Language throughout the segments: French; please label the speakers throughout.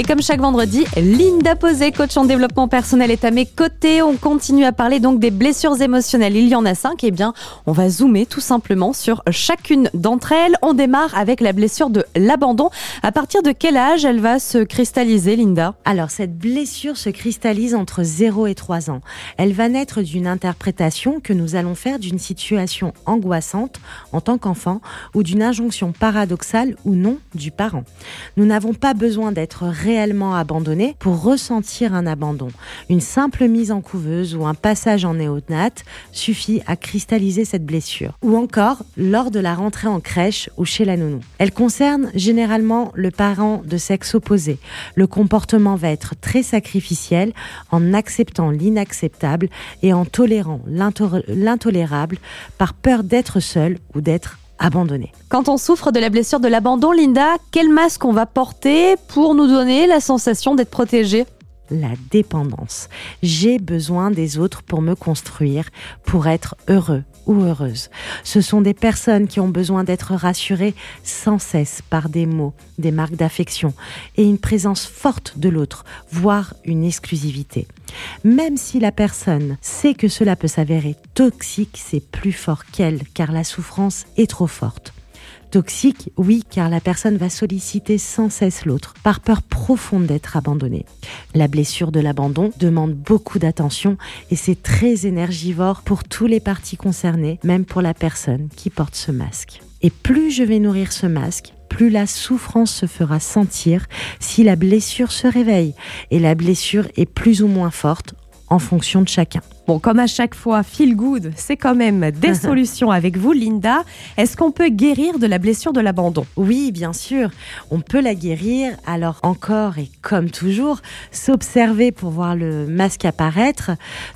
Speaker 1: Et comme chaque vendredi, Linda Posé, coach en développement personnel, est à mes côtés. On continue à parler donc des blessures émotionnelles. Il y en a cinq. Eh bien, on va zoomer tout simplement sur chacune d'entre elles. On démarre avec la blessure de l'abandon. À partir de quel âge elle va se cristalliser, Linda?
Speaker 2: Alors, cette blessure se cristallise entre 0 et 3 ans. Elle va naître d'une interprétation que nous allons faire d'une situation angoissante en tant qu'enfant ou d'une injonction paradoxale ou non du parent. Nous n'avons pas besoin d'être réellement abandonné pour ressentir un abandon. Une simple mise en couveuse ou un passage en néonate suffit à cristalliser cette blessure. Ou encore lors de la rentrée en crèche ou chez la nounou. Elle concerne généralement le parent de sexe opposé. Le comportement va être très sacrificiel en acceptant l'inacceptable et en tolérant l'intolérable par peur d'être seul ou d'être
Speaker 1: Quand on souffre de la blessure de l'abandon, Linda, quel masque on va porter pour nous donner la sensation d'être protégé?
Speaker 2: La dépendance. J'ai besoin des autres pour me construire, pour être heureux ou heureuse. Ce sont des personnes qui ont besoin d'être rassurées sans cesse par des mots, des marques d'affection et une présence forte de l'autre, voire une exclusivité. Même si la personne sait que cela peut s'avérer toxique, c'est plus fort qu'elle, car la souffrance est trop forte. Toxique, oui, car la personne va solliciter sans cesse l'autre, par peur profonde d'être abandonnée. La blessure de l'abandon demande beaucoup d'attention et c'est très énergivore pour tous les parties concernées, même pour la personne qui porte ce masque. Et plus je vais nourrir ce masque, plus la souffrance se fera sentir si la blessure se réveille. Et la blessure est plus ou moins forte en fonction de chacun.
Speaker 1: Bon, comme à chaque fois, feel good, c'est quand même des solutions avec vous, Linda. Est-ce qu'on peut guérir de la blessure de l'abandon?
Speaker 2: Oui, bien sûr. On peut la guérir. Alors encore et comme toujours, s'observer pour voir le masque apparaître,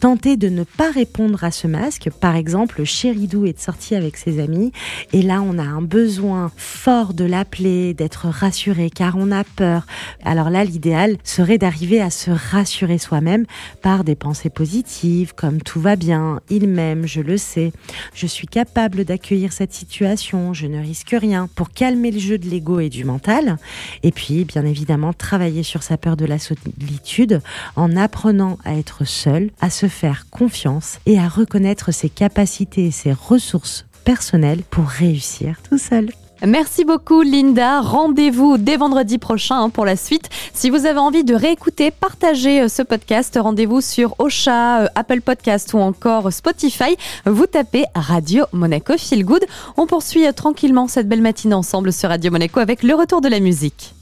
Speaker 2: tenter de ne pas répondre à ce masque. Par exemple, Chéridou est sorti avec ses amis et là, on a un besoin fort de l'appeler, d'être rassuré car on a peur. Alors là, l'idéal serait d'arriver à se rassurer soi-même par des pensées positives comme tout va bien, il m'aime, je le sais, je suis capable d'accueillir cette situation, je ne risque rien, pour calmer le jeu de l'ego et du mental. Et puis, bien évidemment, travailler sur sa peur de la solitude en apprenant à être seul, à se faire confiance et à reconnaître ses capacités et ses ressources personnelles pour réussir tout seul.
Speaker 1: Merci beaucoup Linda. Rendez-vous dès vendredi prochain pour la suite. Si vous avez envie de réécouter, partager euh, ce podcast, rendez-vous sur Ocha, euh, Apple Podcast ou encore Spotify. Vous tapez Radio Monaco Feel Good. On poursuit euh, tranquillement cette belle matinée ensemble sur Radio Monaco avec le retour de la musique.